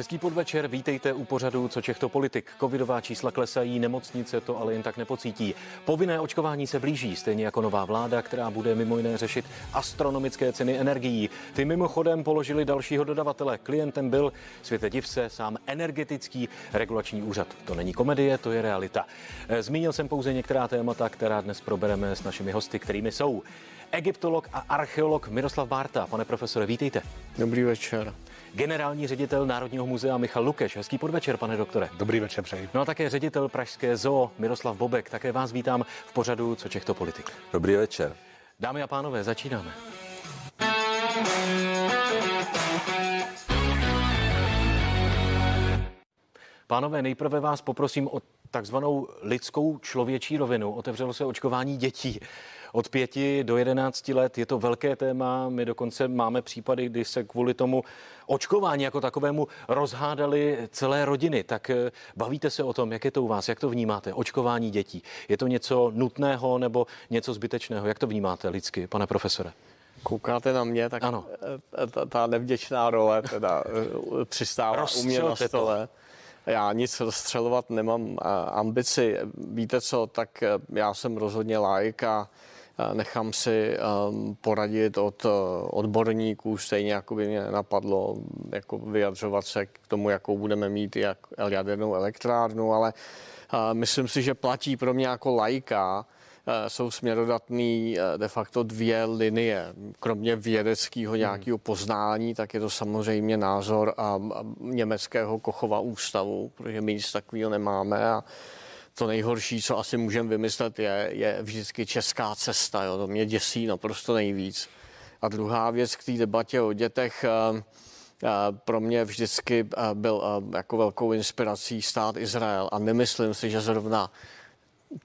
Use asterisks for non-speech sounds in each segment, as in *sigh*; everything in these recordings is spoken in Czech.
Hezký podvečer, vítejte u pořadu Co Čechto politik. Covidová čísla klesají, nemocnice to ale jen tak nepocítí. Povinné očkování se blíží, stejně jako nová vláda, která bude mimo jiné řešit astronomické ceny energií. Ty mimochodem položili dalšího dodavatele. Klientem byl, světe div se, sám energetický regulační úřad. To není komedie, to je realita. Eh, zmínil jsem pouze některá témata, která dnes probereme s našimi hosty, kterými jsou egyptolog a archeolog Miroslav Bárta. Pane profesore, vítejte. Dobrý večer generální ředitel Národního muzea Michal Lukeš. Hezký podvečer, pane doktore. Dobrý večer, přeji. No a také ředitel Pražské zoo Miroslav Bobek. Také vás vítám v pořadu Co Čechto politik. Dobrý večer. Dámy a pánové, začínáme. Pánové, nejprve vás poprosím o takzvanou lidskou člověčí rovinu. Otevřelo se očkování dětí od pěti do jedenácti let. Je to velké téma. My dokonce máme případy, kdy se kvůli tomu očkování jako takovému rozhádali celé rodiny. Tak eh, bavíte se o tom, jak je to u vás, jak to vnímáte, očkování dětí. Je to něco nutného nebo něco zbytečného? Jak to vnímáte lidsky, pane profesore? Koukáte na mě, tak ano. Eh, ta, ta nevděčná role teda eh, přistává u mě na stole. To. Já nic rozstřelovat nemám ambici. Víte co, tak já jsem rozhodně like a nechám si um, poradit od uh, odborníků, stejně jako by mě napadlo jako vyjadřovat se k tomu, jakou budeme mít jak jadernou elektrárnu, ale uh, myslím si, že platí pro mě jako lajka, jsou směrodatný de facto dvě linie. Kromě vědeckého hmm. nějakého poznání, tak je to samozřejmě názor a, a německého Kochova ústavu, protože my nic takového nemáme a to nejhorší, co asi můžeme vymyslet, je, je vždycky česká cesta. Jo? To mě děsí naprosto nejvíc. A druhá věc k té debatě o dětech, eh, eh, pro mě vždycky eh, byl jako velkou inspirací stát Izrael a nemyslím si, že zrovna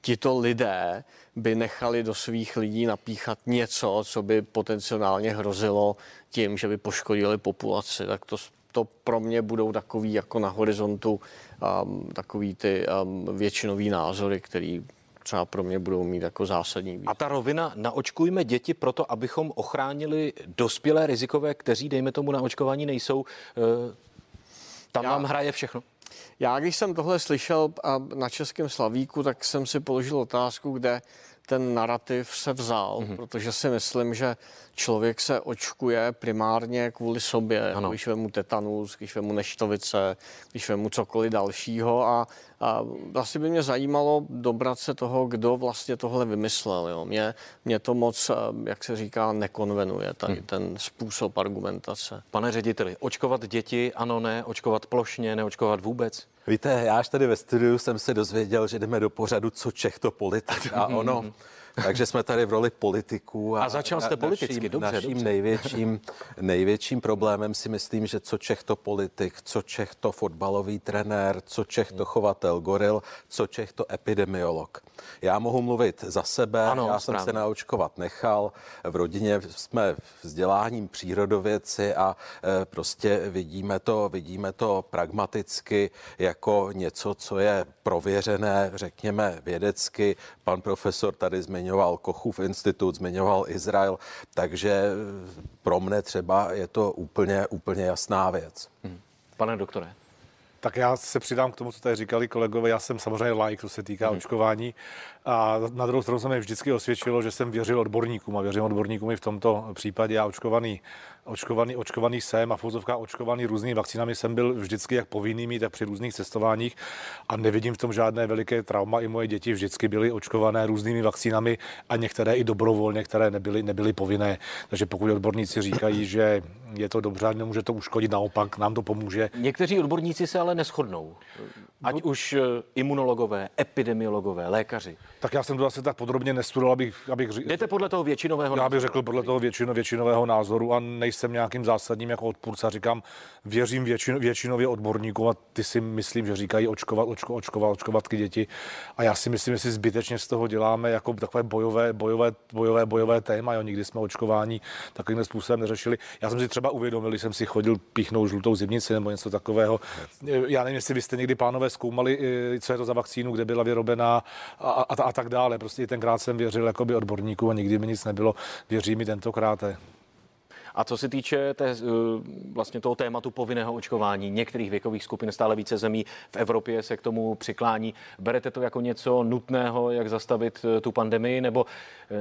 tito lidé by nechali do svých lidí napíchat něco, co by potenciálně hrozilo tím, že by poškodili populaci. Tak to, to pro mě budou takový jako na horizontu um, takový ty um, většinový názory, který třeba pro mě budou mít jako zásadní. A ta rovina, naočkujme děti proto, abychom ochránili dospělé rizikové, kteří, dejme tomu, na očkování nejsou, eh, tam Já... vám hraje všechno? Já, když jsem tohle slyšel na Českém Slavíku, tak jsem si položil otázku, kde ten narrativ se vzal, mm-hmm. protože si myslím, že člověk se očkuje primárně kvůli sobě, ano. když vemu tetanus, když vemu neštovice, když vemu cokoliv dalšího a, a vlastně by mě zajímalo dobrat se toho, kdo vlastně tohle vymyslel. Jo. Mě, mě to moc, jak se říká, nekonvenuje, tady hmm. ten způsob argumentace. Pane řediteli, očkovat děti, ano, ne, očkovat plošně, neočkovat vůbec? Víte, já až tady ve studiu jsem se dozvěděl, že jdeme do pořadu Co Čech to politik a ono takže jsme tady v roli politiků. A, a začal jste politicky, naším, dobře. Naším dobře. Největším, největším problémem si myslím, že co Čech to politik, co Čech to fotbalový trenér, co Čech to chovatel goril, co Čech to epidemiolog. Já mohu mluvit za sebe, ano, já správně. jsem se naočkovat nechal. V rodině jsme vzděláním přírodověci a e, prostě vidíme to, vidíme to pragmaticky jako něco, co je prověřené, řekněme vědecky. Pan profesor tady zmiňoval Kochův institut, zmiňoval Izrael, takže pro mne třeba je to úplně, úplně jasná věc. Hmm. Pane doktore. Tak já se přidám k tomu, co tady říkali kolegové. Já jsem samozřejmě like, co se týká hmm. očkování. A na druhou stranu se mi vždycky osvědčilo, že jsem věřil odborníkům a věřím odborníkům i v tomto případě. Já očkovaný, očkovaný, očkovaný jsem a fouzovka očkovaný různými vakcínami jsem byl vždycky jak povinnými, tak při různých cestováních a nevidím v tom žádné veliké trauma. I moje děti vždycky byly očkované různými vakcínami a některé i dobrovolně, které nebyly, nebyly povinné. Takže pokud odborníci říkají, že je to dobře, nemůže to uškodit, naopak nám to pomůže. Někteří odborníci se ale neschodnou. Ať no, už eh, imunologové, epidemiologové, lékaři. Tak já jsem to asi tak podrobně nestudoval, abych, abych řekl. Jdete podle toho většinového Já bych řekl podle toho většino, většinového názoru a nejsem nějakým zásadním jako odpůrce. Říkám, věřím většin, většinově odborníkům a ty si myslím, že říkají očkovat, očko, očkovat, očkovat ty děti. A já si myslím, že si zbytečně z toho děláme jako takové bojové, bojové, bojové, bojové téma. Jo. Nikdy jsme očkování takovým způsobem neřešili. Já jsem si třeba uvědomil, když jsem si chodil píchnout žlutou zimnici nebo něco takového. Já nevím, jestli vy jste někdy, pánové, zkoumali, co je to za vakcínu, kde byla vyrobená a, a, a tak dále. Prostě i tenkrát jsem věřil jakoby odborníků a nikdy mi nic nebylo. Věří mi tentokrát. A co se týče té, eh, vlastně toho tématu povinného očkování některých věkových skupin, stále více zemí v Evropě se k tomu přiklání. Berete to jako něco nutného, jak zastavit tu pandemii, nebo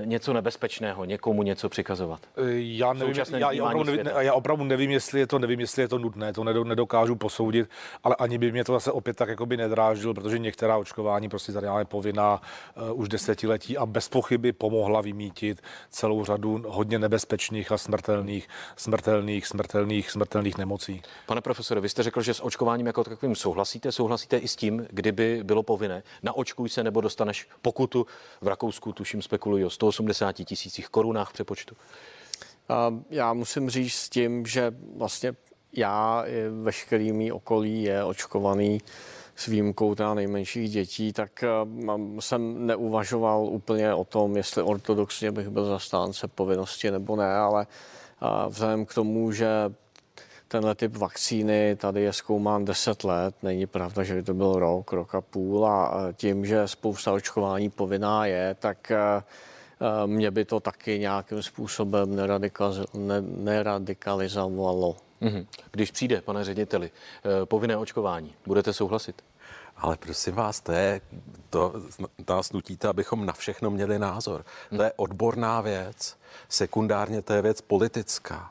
něco nebezpečného, někomu něco přikazovat? Já nevím, já, já, opravdu nevím, já opravdu nevím, jestli je to, nevím, jestli je to nutné, to nedokážu posoudit, ale ani by mě to zase opět tak jako by nedrážil, protože některá očkování prostě tady máme povinná uh, už desetiletí a bez pochyby pomohla vymítit celou řadu hodně nebezpečných a smrtelných, smrtelných, smrtelných, smrtelných nemocí. Pane profesore, vy jste řekl, že s očkováním jako takovým souhlasíte. Souhlasíte i s tím, kdyby bylo povinné? Naočkuj se nebo dostaneš pokutu v Rakousku, tuším spekulují o 180 tisících korunách v přepočtu. Já musím říct s tím, že vlastně já, veškerý mý okolí je očkovaný s výjimkou teda nejmenších dětí, tak eh, jsem neuvažoval úplně o tom, jestli ortodoxně bych byl zastánce povinnosti nebo ne, ale vzhledem k tomu, že tenhle typ vakcíny tady je zkoumán 10 let, není pravda, že by to byl rok, rok a půl a tím, že spousta očkování povinná je, tak mě by to taky nějakým způsobem neradikalizovalo. Mhm. Když přijde, pane řediteli, eh, povinné očkování, budete souhlasit? Ale prosím vás, to je, to nás nutíte, abychom na všechno měli názor. To je odborná věc, sekundárně to je věc politická.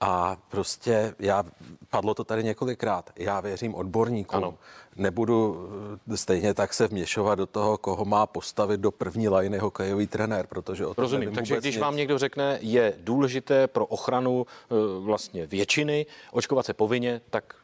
A prostě já, padlo to tady několikrát, já věřím odborníkům. Ano. Nebudu eh, stejně tak se vměšovat do toho, koho má postavit do první lajny hokejový trenér, protože o tom Rozumím, takže když nic. vám někdo řekne, je důležité pro ochranu eh, vlastně většiny očkovat se povinně, tak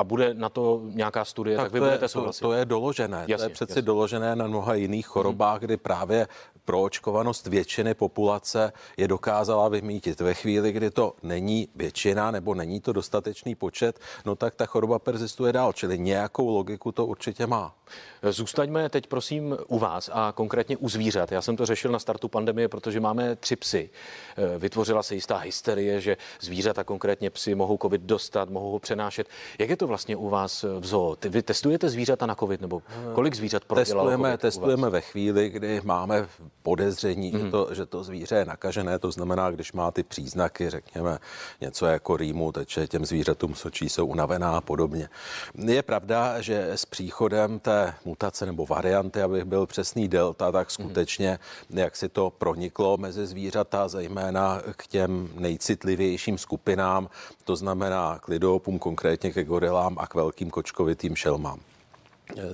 a bude na to nějaká studie, tak, tak vy to budete souhlasit. To, to je doložené. Jasně, to je přeci jasně. doložené na mnoha jiných chorobách, hmm. kdy právě proočkovanost většiny populace je dokázala vymítit. Ve chvíli, kdy to není většina nebo není to dostatečný počet, no tak ta choroba persistuje dál, čili nějakou logiku to určitě má. Zůstaňme teď prosím u vás a konkrétně u zvířat. Já jsem to řešil na startu pandemie, protože máme tři psy. Eh, vytvořila se jistá hysterie, že zvířata, konkrétně psy, mohou covid dostat, mohou ho přenášet. Jak je to vlastně u vás v zoo? Vy testujete zvířata na covid nebo kolik zvířat prodělalo Testujeme, COVID testujeme ve chvíli, kdy máme podezření, mm. že, mhm. to, že to zvíře je nakažené. To znamená, když má ty příznaky, řekněme, něco jako rýmu, teče těm zvířatům sočí, jsou unavená a podobně. Je pravda, že s příchodem té mutace nebo varianty, abych byl přesný delta, tak mhm. skutečně, mm. jak si to proniklo mezi zvířata, zejména k těm nejcitlivějším skupinám, to znamená k lidopům, konkrétně ke gorilám a k velkým kočkovitým šelmám.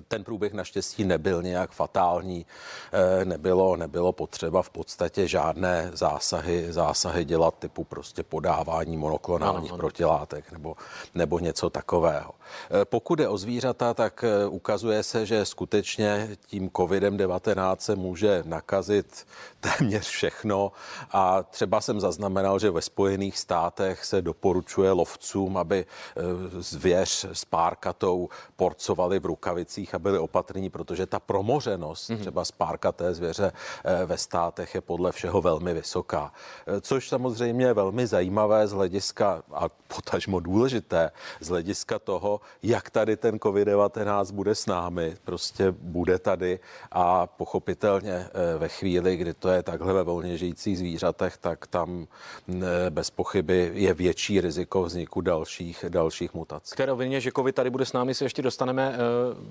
Ten průběh naštěstí nebyl nějak fatální, eh, nebylo, nebylo potřeba v podstatě žádné zásahy, zásahy dělat typu prostě podávání monoklonálních ano, protilátek nebo, nebo něco takového. Eh, pokud je o zvířata, tak eh, ukazuje se, že skutečně tím COVID-19 se může nakazit *laughs* téměř všechno. A třeba jsem zaznamenal, že ve Spojených státech se doporučuje lovcům, aby zvěř s párkatou porcovali v rukavicích ulicích a byli opatrní, protože ta promořenost mm-hmm. třeba spárkaté zvěře eh, ve státech je podle všeho velmi vysoká. Eh, což samozřejmě je velmi zajímavé z hlediska a potažmo důležité z hlediska toho, jak tady ten COVID-19 bude s námi. Prostě bude tady a pochopitelně eh, ve chvíli, kdy to je takhle ve volně žijících zvířatech, tak tam bez pochyby je větší riziko vzniku dalších, dalších mutací. Které rovině, že COVID tady bude s námi, se ještě dostaneme.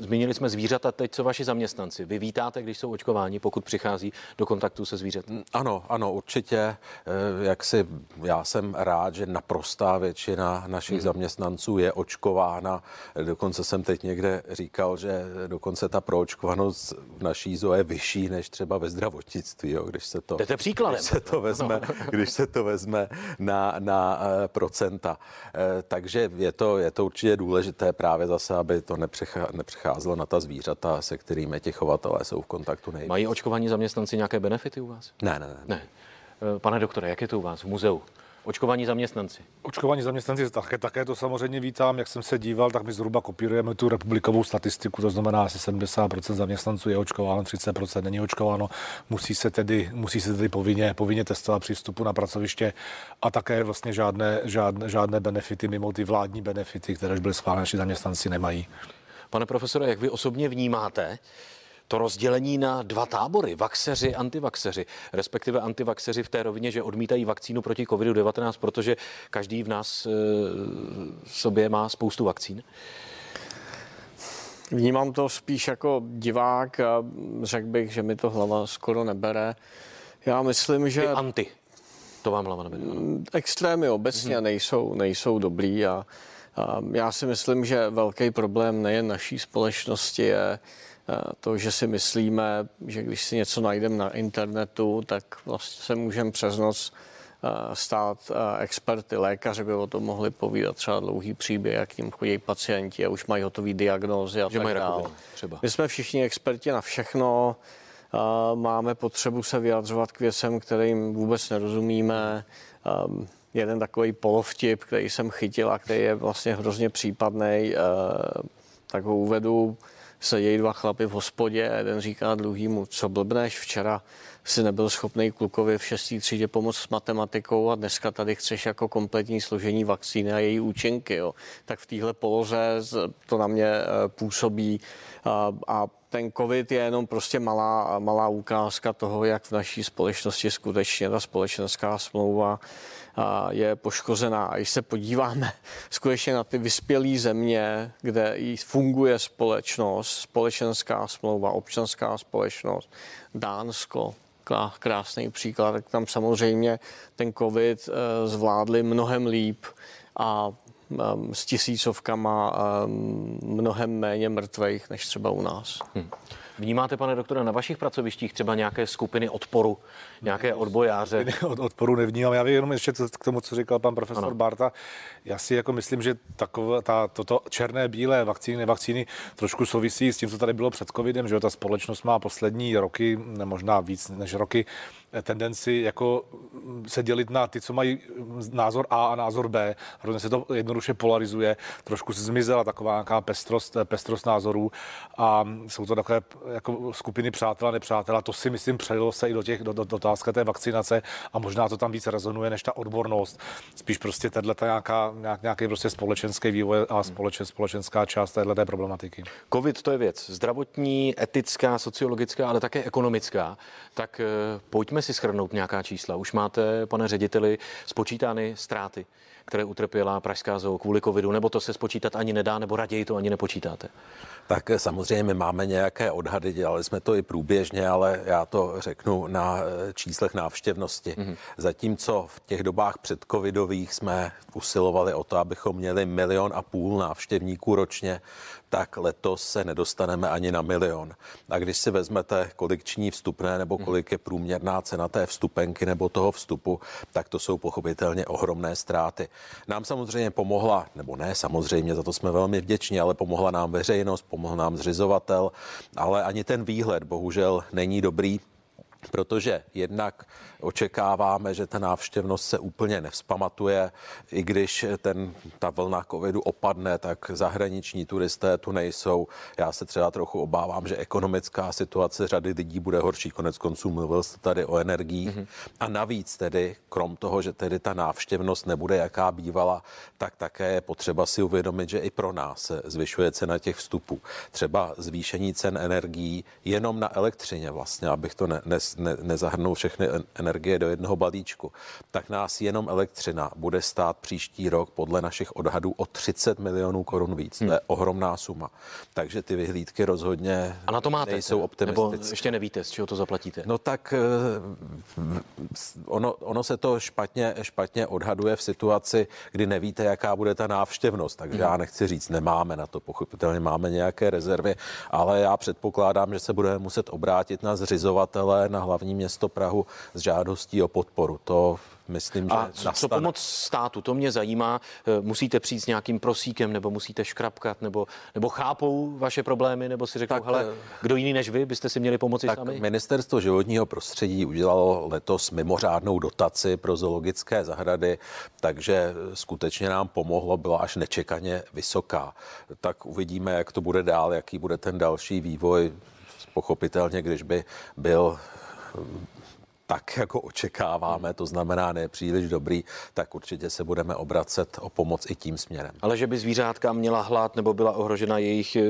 Zmínili jsme zvířata, teď co vaši zaměstnanci. Vy vítáte, když jsou očkováni, pokud přichází do kontaktu se zvířaty? Mm, ano, ano, určitě. Eh, jak si, já jsem rád, že naprostá většina našich hmm. zaměstnanců je očkována. Dokonce jsem teď někde říkal, že dokonce ta proočkovanost v naší zoo je vyšší než třeba ve zdravotnictví, jo, když se to, Jdete příkladem. Když se to vezme, no. když se to vezme na, na procenta. Takže je to, je to určitě důležité právě zase, aby to nepřecházelo přecházelo na ta zvířata, se kterými ti chovatelé jsou v kontaktu nejvíc. Mají očkovaní zaměstnanci nějaké benefity u vás? Ne, ne, ne. ne. Eh, pane doktore, jak je to u vás v muzeu? Očkovaní zaměstnanci. Očkovaní zaměstnanci také, také to samozřejmě vítám. Jak jsem se díval, tak my zhruba kopírujeme tu republikovou statistiku, to znamená asi 70% zaměstnanců je očkováno, 30% není očkováno. Musí se tedy, musí se tedy povinně, povinně testovat při vstupu na pracoviště a také vlastně žádné, žádné, žádné benefity mimo ty vládní benefity, které už byly schváleny, naši zaměstnanci nemají. Pane profesore, jak vy osobně vnímáte to rozdělení na dva tábory, vaxeři, antivaxeři, respektive antivaxeři v té rovině, že odmítají vakcínu proti COVID-19, protože každý v nás e, sobě má spoustu vakcín? Vnímám to spíš jako divák a řekl bych, že mi to hlava skoro nebere. Já myslím, že... Ty anti. To vám hlava nebere. Extrémy obecně hmm. nejsou, nejsou dobrý a já si myslím, že velký problém nejen naší společnosti je to, že si myslíme, že když si něco najdeme na internetu, tak vlastně se můžeme přes noc stát experty, lékaři by o tom mohli povídat třeba dlouhý příběh, jak k ním chodí pacienti a už mají hotový diagnózy a že tak dále. Třeba. My jsme všichni experti na všechno, máme potřebu se vyjadřovat k věcem, kterým vůbec nerozumíme. Jeden takový polovtip, který jsem chytil a který je vlastně hrozně případný, tak ho uvedu sedějí dva chlapy v hospodě a jeden říká druhýmu, co blbneš, včera si nebyl schopný klukovi v šestý třídě pomoct s matematikou a dneska tady chceš jako kompletní složení vakcíny a její účinky. Jo. Tak v téhle poloze to na mě eh, působí a, a ten covid je jenom prostě malá, malá ukázka toho, jak v naší společnosti skutečně ta společenská smlouva je poškozená. A když se podíváme *laughs* skutečně na ty vyspělé země, kde funguje společnost, společenská smlouva, občanská společnost, Dánsko, krásný příklad, tak tam samozřejmě ten covid eh, zvládli mnohem líp a s tisícovkama ehm, mnohem méně mrtvých než třeba u nás. Hmm. Vnímáte, pane doktore, na vašich pracovištích třeba nějaké skupiny odporu, nějaké odbojáře? *laughs* Od odporu nevnímám. Já bych jenom ještě k tomu, co říkal pan profesor ano. Barta. Já si jako myslím, že takové, ta, toto černé, bílé vakcíny, vakcíny trošku souvisí s tím, co tady bylo před covidem, že ta společnost má poslední roky, možná víc než roky, tendenci jako se dělit na ty, co mají názor A a názor B. Hrozně se to jednoduše polarizuje. Trošku se zmizela taková nějaká pestrost, pestrost názorů a jsou to takové jako skupiny přátel a nepřátel. A to si myslím přelilo se i do těch do, do, do otázka té vakcinace a možná to tam víc rezonuje než ta odbornost. Spíš prostě tato nějaká, nějak, nějaký prostě společenský vývoj a společen, společenská část této problematiky. Covid to je věc zdravotní, etická, sociologická, ale také ekonomická. Tak eh, pojďme si schrnout nějaká čísla. Už máte, pane řediteli, spočítány ztráty, které utrpěla Pražská zoo kvůli covidu, nebo to se spočítat ani nedá, nebo raději to ani nepočítáte? Tak samozřejmě my máme nějaké odhady, dělali jsme to i průběžně, ale já to řeknu na eh, číslech návštěvnosti. Mm-hmm. Zatímco v těch dobách předcovidových jsme usilovali o to, abychom měli milion a půl návštěvníků ročně, tak letos se nedostaneme ani na milion. A když si vezmete, kolik ční vstupné nebo mhm. kolik je průměrná cena té vstupenky nebo toho vstupu, tak to jsou pochopitelně ohromné ztráty. Nám samozřejmě pomohla, nebo ne samozřejmě, za to jsme velmi vděční, ale pomohla nám veřejnost, pomohl nám zřizovatel, ale ani ten výhled bohužel není dobrý protože jednak očekáváme, že ta návštěvnost se úplně nevzpamatuje, i když ten, ta vlna covidu opadne, tak zahraniční turisté tu nejsou. Já se třeba trochu obávám, že ekonomická situace řady lidí bude horší. Konec konců mluvil jste tady o energiích. Mm-hmm. A navíc tedy, krom toho, že tedy ta návštěvnost nebude jaká bývala, tak také je potřeba si uvědomit, že i pro nás se zvyšuje cena těch vstupů. Třeba zvýšení cen energií jenom na elektřině vlastně, abych to ne, ne, ne, nezahrnul všechny energie do jednoho balíčku, tak nás jenom elektřina bude stát příští rok podle našich odhadů o 30 milionů korun víc. Hmm. To je ohromná suma. Takže ty vyhlídky rozhodně A na to máte, nejsou optimistické. Nebo ještě nevíte, z čeho to zaplatíte? No tak eh, ono, ono se to špatně, špatně odhaduje v situaci, kdy nevíte, jaká bude ta návštěvnost. Takže hmm. já nechci říct, nemáme na to, pochopitelně máme nějaké rezervy, ale já předpokládám, že se budeme muset obrátit na zřizovatele, na hlavní město Prahu s žádostí o podporu. To myslím, že A co, co pomoc státu, to mě zajímá. Eh, musíte přijít s nějakým prosíkem, nebo musíte škrapkat, nebo, nebo chápou vaše problémy, nebo si řeknou, tak, hele, eh, kdo jiný než vy byste si měli pomoci tak sami? Ministerstvo životního prostředí udělalo letos mimořádnou dotaci pro zoologické zahrady, takže skutečně nám pomohlo, byla až nečekaně vysoká. Tak uvidíme, jak to bude dál, jaký bude ten další vývoj. Pochopitelně, když by byl tak, jako očekáváme, to znamená ne příliš dobrý, tak určitě se budeme obracet o pomoc i tím směrem. Ale že by zvířátka měla hlad nebo byla ohrožena jejich eh,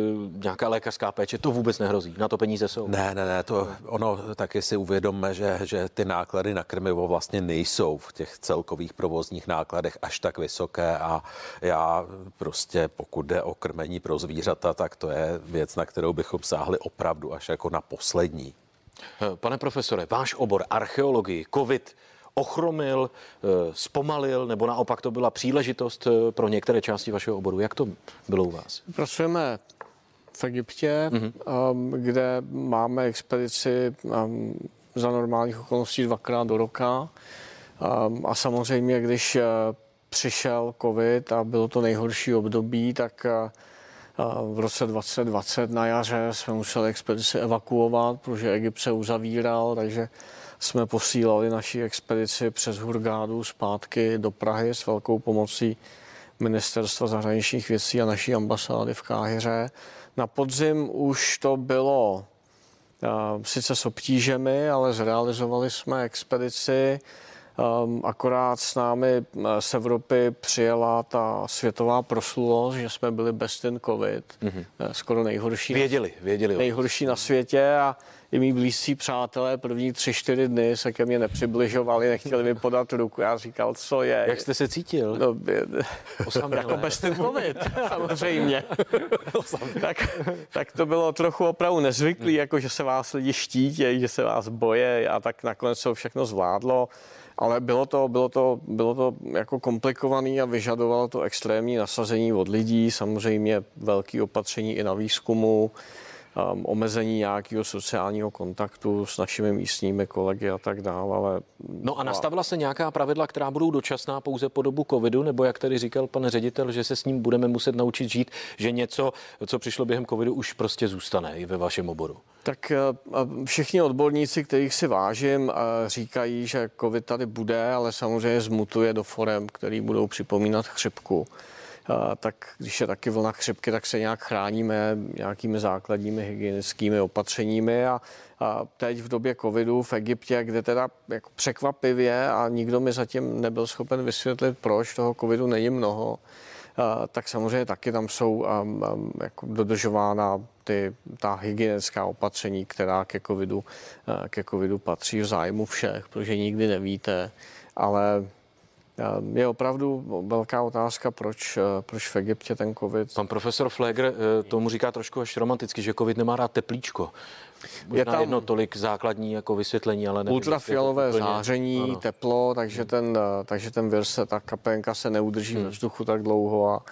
nějaká lékařská péče, to vůbec nehrozí. Na to peníze jsou. Ne, ne, ne, to ono taky si uvědomme, že, že ty náklady na krmivo vlastně nejsou v těch celkových provozních nákladech až tak vysoké a já prostě pokud jde o krmení pro zvířata, tak to je věc, na kterou bychom sáhli opravdu až jako na poslední. Eh, pane profesore, váš obor archeologii, COVID, ochromil, eh, zpomalil, nebo naopak to byla příležitost eh, pro některé části vašeho oboru. Jak to bylo u vás? Pracujeme v Egyptě, mm-hmm. kde máme expedici za normálních okolností dvakrát do roka. A samozřejmě, když přišel covid a bylo to nejhorší období, tak v roce 2020 na jaře jsme museli expedici evakuovat, protože Egypt se uzavíral, takže jsme posílali naši expedici přes Hurgádu zpátky do Prahy s velkou pomocí Ministerstva zahraničních věcí a naší ambasády v Káhyře. Na podzim už to bylo sice s obtížemi, ale zrealizovali jsme expedici Um, akorát s námi uh, z Evropy přijela ta světová proslulost, že jsme byli best in covid, mm-hmm. skoro nejhorší. Věděli, věděli. Nejhorší na světě a i mý blízcí přátelé první tři, čtyři dny se ke mně nepřibližovali, nechtěli mi podat ruku. Já říkal, co je. Jak jste se cítil? No, jako bez ten covid, *laughs* samozřejmě. tak, tak, to bylo trochu opravdu nezvyklý, jako že se vás lidi štítí, že se vás boje a tak nakonec se všechno zvládlo ale bylo to, bylo to, bylo to jako komplikovaný a vyžadovalo to extrémní nasazení od lidí, samozřejmě velké opatření i na výzkumu, um, omezení nějakého sociálního kontaktu s našimi místními kolegy a tak dále. Ale... No a nastavila se nějaká pravidla, která budou dočasná pouze po dobu covidu, nebo jak tady říkal pan ředitel, že se s ním budeme muset naučit žít, že něco, co přišlo během covidu, už prostě zůstane i ve vašem oboru? Tak eh, všichni odborníci, kterých si vážím, eh, říkají, že covid tady bude, ale samozřejmě zmutuje do forem, který budou připomínat chřipku tak když je taky vlna chřipky, tak se nějak chráníme nějakými základními hygienickými opatřeními a, a teď v době covidu v Egyptě, kde teda jako překvapivě a nikdo mi zatím nebyl schopen vysvětlit, proč toho covidu není mnoho, tak samozřejmě taky tam jsou a, a, jako dodržována ty, ta hygienická opatření, která ke covidu, a, ke covidu patří v zájmu všech, protože nikdy nevíte, ale je opravdu velká otázka, proč, proč v Egyptě ten covid... Pan profesor Flegr eh, tomu říká trošku až romanticky, že covid nemá rád teplíčko. Možná je tam jedno tolik základní jako vysvětlení, ale nevím, Ultrafialové úplně... záření, ano. teplo, takže ten, takže ten vir se, ta kapenka se neudrží hmm. ve vzduchu tak dlouho a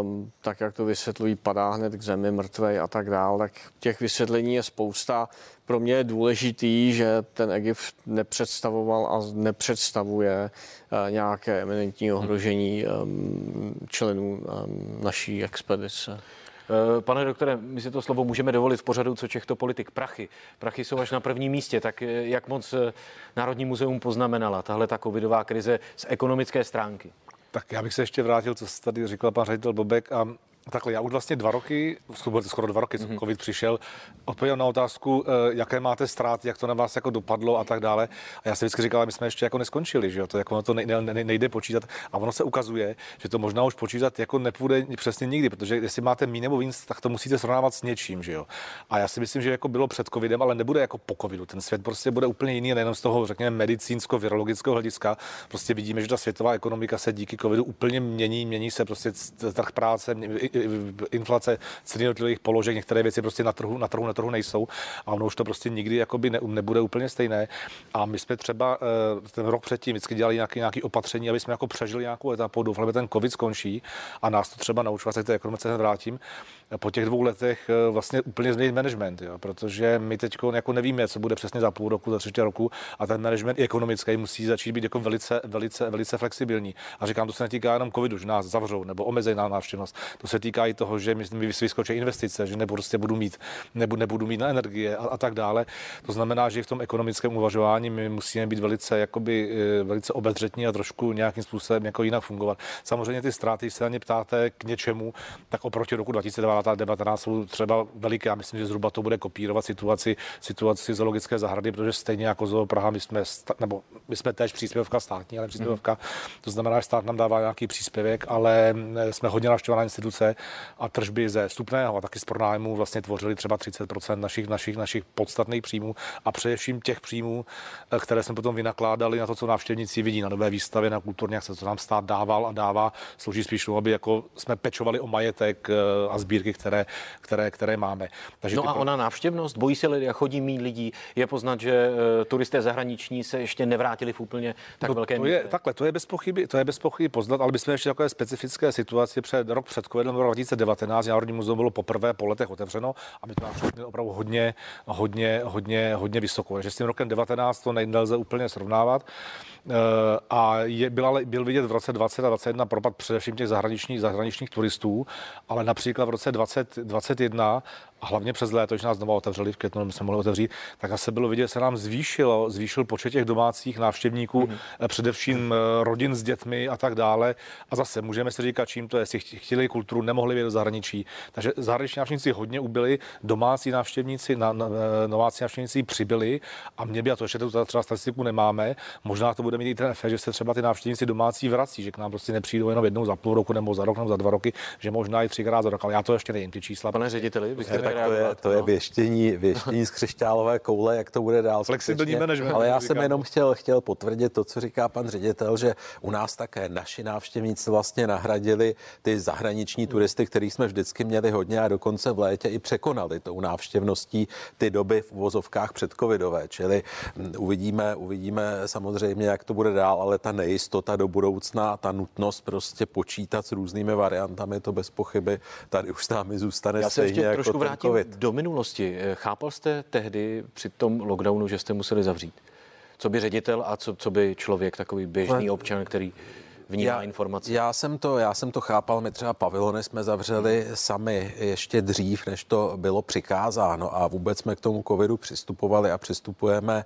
um, tak, jak to vysvětlují, padá hned k zemi mrtvej a tak dále. Tak těch vysvětlení je spousta. Pro mě je důležitý, že ten Egypt nepředstavoval a nepředstavuje uh, nějaké eminentní ohrožení um, členů um, naší expedice. Eh, pane doktore, my si to slovo můžeme dovolit v pořadu, co Čech politik. Prachy. Prachy jsou až na prvním místě. Tak eh, jak moc Národní muzeum poznamenala tahle ta covidová krize z ekonomické stránky? Tak já bych se ještě vrátil, co tady říkal pan ředitel Bobek a Takhle, já už vlastně dva roky, skoro dva roky, co mm-hmm. covid přišel, odpověděl na otázku, eh, jaké máte ztráty, jak to na vás jako dopadlo a tak dále. A já si vždycky říkal, my jsme ještě jako neskončili, že jo, to jako ono to nejde, nejde počítat. A ono se ukazuje, že to možná už počítat jako nepůjde přesně nikdy, protože jestli máte míň nebo víc, tak to musíte srovnávat s něčím, že jo. A já si myslím, že jako bylo před covidem, ale nebude jako po covidu. Ten svět prostě bude úplně jiný, nejenom z toho, řekněme, medicínsko-virologického hlediska. Prostě vidíme, že ta světová ekonomika se díky covidu úplně mění, mění se prostě trh práce, inflace ceny jednotlivých položek, některé věci prostě na trhu, na trhu, na trhu nejsou a ono už to prostě nikdy jakoby ne, nebude úplně stejné. A my jsme třeba eh, ten rok předtím vždycky dělali nějaké, nějaké opatření, aby jsme jako přežili nějakou etapu, doufali, že ten covid skončí a nás to třeba naučilo, se k té ekonomice vrátím, po těch dvou letech eh, vlastně úplně změnit management, jo, protože my teď jako nevíme, co bude přesně za půl roku, za třetí roku a ten management ekonomický musí začít být jako velice, velice, velice flexibilní. A říkám, to se netýká jenom covidu, že nás zavřou nebo omezení na návštěvnost. To se týká i toho, že mi vyskočí investice, že nebudu, prostě budu mít, nebudu, nebudu mít na energie a, a, tak dále. To znamená, že v tom ekonomickém uvažování my musíme být velice, jakoby, eh, velice obezřetní a trošku nějakým způsobem jako jinak fungovat. Samozřejmě ty ztráty, když se na ně ptáte k něčemu, tak oproti roku 2009 ta debata jsou třeba veliké. Já myslím, že zhruba to bude kopírovat situaci, situaci zoologické zahrady, protože stejně jako Zoo Praha, my jsme, nebo my jsme též příspěvka státní, ale příspěvka, mm. to znamená, že stát nám dává nějaký příspěvek, ale eh, jsme hodně navštěvovaná instituce a tržby ze vstupného a taky z pronájmu vlastně tvořily třeba 30% našich, našich, našich podstatných příjmů a především těch příjmů, eh, které jsme potom vynakládali na to, co návštěvníci vidí na nové výstavě, na kulturní akce, co nám stát dával a dává, slouží spíš aby jako jsme pečovali o majetek eh, a sbírky, které, které, které máme. Takže no a ona návštěvnost, bojí se lidé, chodí mít lidí, je poznat, že turisté zahraniční se ještě nevrátili v úplně tak to, velké to je, takhle, to je bez pochyby, to je bez pochyby poznat, ale my jsme ještě takové specifické situaci před rok před covidem, rok 2019, Národní muzeum bylo poprvé po letech otevřeno a my to návštěvnost opravdu hodně, hodně, hodně, hodně vysoko. Takže s tím rokem 19 to nelze úplně srovnávat. Eh, a je, byla, byl vidět v roce 20 a 21 propad především těch zahraničních, zahraničních turistů, ale například v roce 2021 a hlavně přes léto, když nás znovu otevřeli v květnu, jsme mohli otevřít, tak asi bylo vidět, se nám zvýšilo, zvýšil počet těch domácích návštěvníků, mm-hmm. především eh, rodin s dětmi a tak dále. A zase můžeme si říkat, čím to je, jestli chtěli kulturu, nemohli vědět do zahraničí. Takže zahraniční návštěvníci hodně ubyli, domácí návštěvníci, na, na, domácí návštěvníci přibyli a mě by, a to ještě tu třeba statistiku nemáme, možná to bude mít i ten efekt, že se třeba ty návštěvníci domácí vrací, že k nám prostě nepřijdou jenom jednou za půl roku nebo za rok nebo za dva roky, že možná i třikrát za rok, ale já to ještě nevím, ty čísla. Pane řediteli, byste tak to je, to je no. věštění, *laughs* věštění z křišťálové koule, jak to bude dál. Flexibilní management. Ale já jsem jenom chtěl, chtěl potvrdit to, co říká pan ředitel, že u nás také naši návštěvníci vlastně nahradili ty zahraniční turisty, kterých jsme vždycky měli hodně a dokonce v létě i překonali tou návštěvností ty doby v uvozovkách předcovidové. Čili mm, uvidíme, uvidíme samozřejmě, jak to bude dál, ale ta nejistota do budoucna, ta nutnost prostě počítat s různými variantami, to bez pochyby tady už s námi zůstane Já se stejně ještě jako trošku vrátím COVID. do minulosti. Eh, chápal jste tehdy při tom lockdownu, že jste museli zavřít? Co by ředitel a co, co by člověk, takový běžný občan, který vnímá já, informace. Já jsem, to, já jsem to chápal, my třeba pavilony jsme zavřeli hmm. sami ještě dřív, než to bylo přikázáno a vůbec jsme k tomu covidu přistupovali a přistupujeme,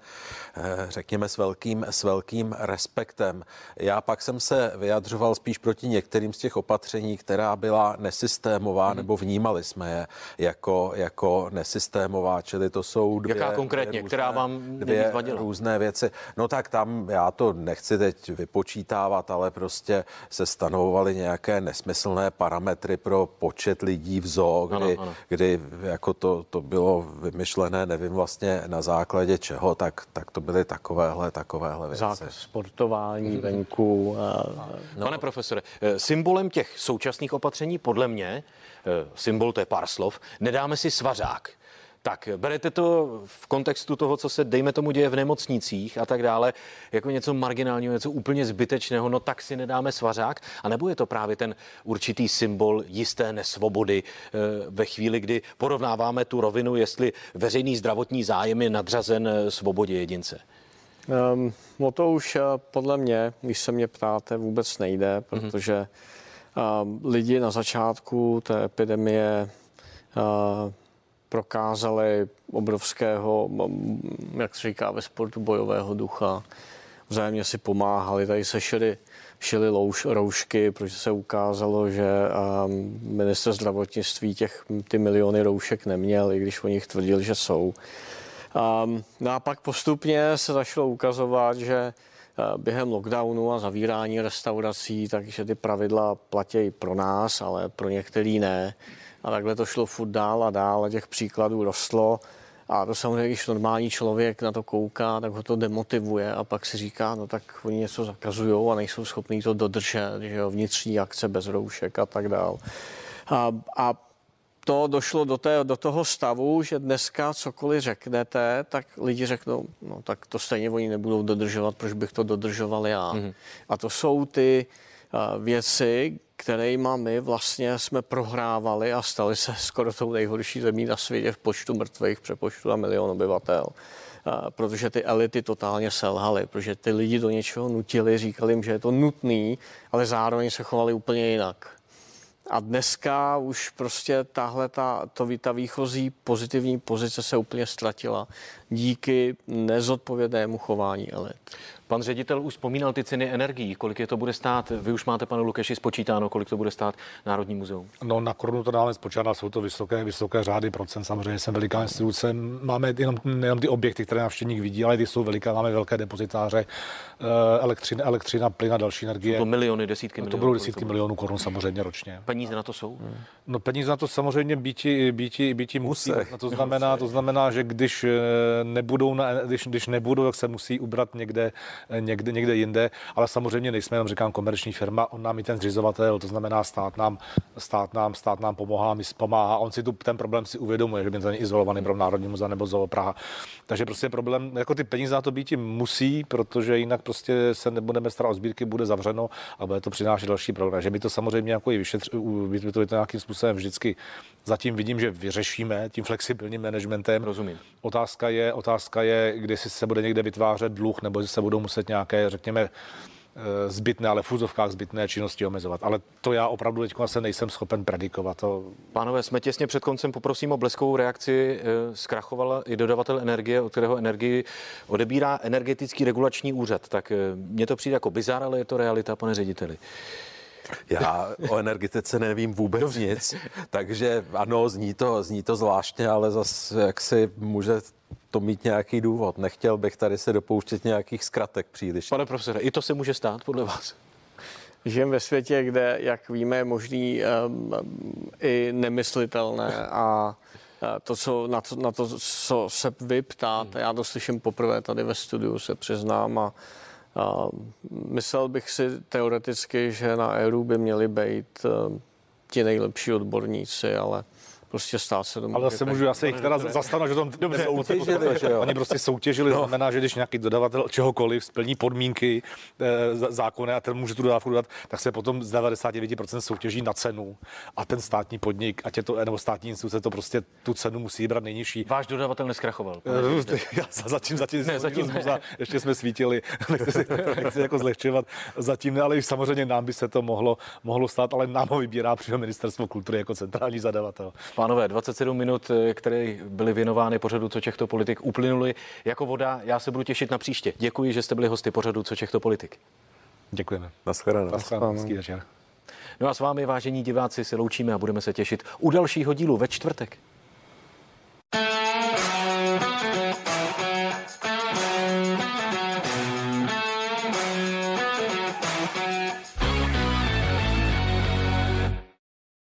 eh, řekněme, s velkým, s velkým respektem. Já pak jsem se vyjadřoval spíš proti některým z těch opatření, která byla nesystémová, hmm. nebo vnímali jsme je jako, jako nesystémová, čili to jsou dvě... Jaká konkrétně, dvě různé, která vám dvě různé věci. No tak tam já to nechci teď vypočítávat, ale prostě prostě se stanovovaly nějaké nesmyslné parametry pro počet lidí v zoo, kdy, ano, ano. kdy jako to, to bylo vymyšlené, nevím vlastně na základě čeho, tak, tak to byly takovéhle, takovéhle věci. Zákaz sportování venku. A... No. Pane profesore, eh, symbolem těch současných opatření podle mě, eh, symbol to je pár slov, nedáme si svařák. Tak berete to v kontextu toho, co se, dejme tomu, děje v nemocnicích a tak dále, jako něco marginálního, něco úplně zbytečného, no tak si nedáme svařák? A nebo je to právě ten určitý symbol jisté nesvobody eh, ve chvíli, kdy porovnáváme tu rovinu, jestli veřejný zdravotní zájem je nadřazen eh, svobodě jedince? Um, no to už eh, podle mě, když se mě ptáte, vůbec nejde, mhm. protože uh, lidi na začátku té epidemie uh, prokázali obrovského, jak se říká ve sportu, bojového ducha. Vzájemně si pomáhali, tady se šili, šili louž, roušky, protože se ukázalo, že um, minister zdravotnictví těch, ty miliony roušek neměl, i když o nich tvrdil, že jsou. Um, no a pak postupně se začalo ukazovat, že uh, během lockdownu a zavírání restaurací, takže ty pravidla platí pro nás, ale pro některý ne. A takhle to šlo furt dál a dál a těch příkladů rostlo. A to samozřejmě, když normální člověk na to kouká, tak ho to demotivuje a pak si říká, no tak oni něco zakazují a nejsou schopní to dodržet, že jo, vnitřní akce bez roušek a tak dál. A, a to došlo do, té, do toho stavu, že dneska cokoliv řeknete, tak lidi řeknou, no tak to stejně oni nebudou dodržovat, proč bych to dodržoval já. Mm-hmm. A to jsou ty uh, věci, kterými my vlastně jsme prohrávali a stali se skoro tou nejhorší zemí na světě v počtu mrtvých přepočtu na milion obyvatel. Protože ty elity totálně selhaly, protože ty lidi do něčeho nutili, říkali jim, že je to nutný, ale zároveň se chovali úplně jinak. A dneska už prostě tahle ta, to, ta výchozí pozitivní pozice se úplně ztratila díky nezodpovědnému chování elit. Pan ředitel už vzpomínal ty ceny energií. Kolik je to bude stát? Vy už máte, pane Lukeši, spočítáno, kolik to bude stát Národní muzeum? No na korunu to dáme spočítat, jsou to vysoké, vysoké řády procent. Samozřejmě jsem veliká instituce. Máme jenom, jenom ty objekty, které návštěvník vidí, ale ty jsou veliké. Máme velké depozitáře, eh, elektřina, elektřina plyn a další energie. Jsou to miliony, desítky milionů. To budou desítky milionů korun samozřejmě ročně. Peníze na to jsou? Hmm. No peníze na to samozřejmě býti, býti, býti musí. musí. To znamená, to znamená, že když eh, nebudou, na, když, když nebudou, tak se musí ubrat někde, někde, někde jinde. Ale samozřejmě nejsme jenom, říkám, komerční firma, on nám i ten zřizovatel, to znamená stát nám, stát nám, stát nám pomáhá, my pomáhá. On si tu, ten problém si uvědomuje, že by to izolovaný pro Národní muzea nebo Zoo Praha. Takže prostě problém, jako ty peníze na to být musí, protože jinak prostě se nebudeme starat o sbírky, bude zavřeno a bude to přinášet další problém. Že my to samozřejmě jako i vyšetř, by to, to nějakým způsobem vždycky zatím vidím, že vyřešíme tím flexibilním managementem. Rozumím. Otázka je, otázka je, kdy se bude někde vytvářet dluh, nebo se budou muset nějaké, řekněme, eh, zbytné, ale v fúzovkách zbytné činnosti omezovat. Ale to já opravdu teď se nejsem schopen predikovat. To... Pánové, jsme těsně před koncem, poprosím o bleskovou reakci. Eh, zkrachoval i dodavatel energie, od kterého energii odebírá energetický regulační úřad. Tak eh, mně to přijde jako bizar, ale je to realita, pane řediteli. Já o energetice nevím vůbec Dobře. nic, takže ano, zní to, zní to zvláštně, ale zase jak si může to mít nějaký důvod. Nechtěl bych tady se dopouštět nějakých zkratek příliš. Pane profesore, i to se může stát podle vás? Žijeme ve světě, kde, jak víme, je možný um, i nemyslitelné a to, co, na, to, na to, co se vy ptáte, já to slyším poprvé tady ve studiu, se přiznám a a myslel bych si teoreticky, že na ERU by měli být uh, ti nejlepší odborníci, ale prostě stát se tomu. Ale se můžu asi jich teda zastanovat, že to dobře soutěžili, *laughs* že jo. Oni prostě soutěžili, no. znamená, že když nějaký dodavatel čehokoliv splní podmínky e, zákonné a ten může tu dodávku dodat, tak se potom z 99% soutěží na cenu a ten státní podnik, ať je to, nebo státní instituce, to prostě tu cenu musí brát nejnižší. Váš dodavatel neskrachoval. E, *laughs* já zatím, zatím, ne, zatím ne. *laughs* ještě jsme svítili, nechci, nechci jako zlehčovat, zatím ne, ale samozřejmě nám by se to mohlo, mohlo stát, ale nám ho vybírá přímo ministerstvo kultury jako centrální zadavatel. Pánové, 27 minut, eh, které byly věnovány pořadu Co Čechto politik, uplynuly jako voda. Já se budu těšit na příště. Děkuji, že jste byli hosty pořadu Co Čechto politik. Děkujeme. Naschledanou. No a s vámi, vážení diváci, se loučíme a budeme se těšit u dalšího dílu ve čtvrtek.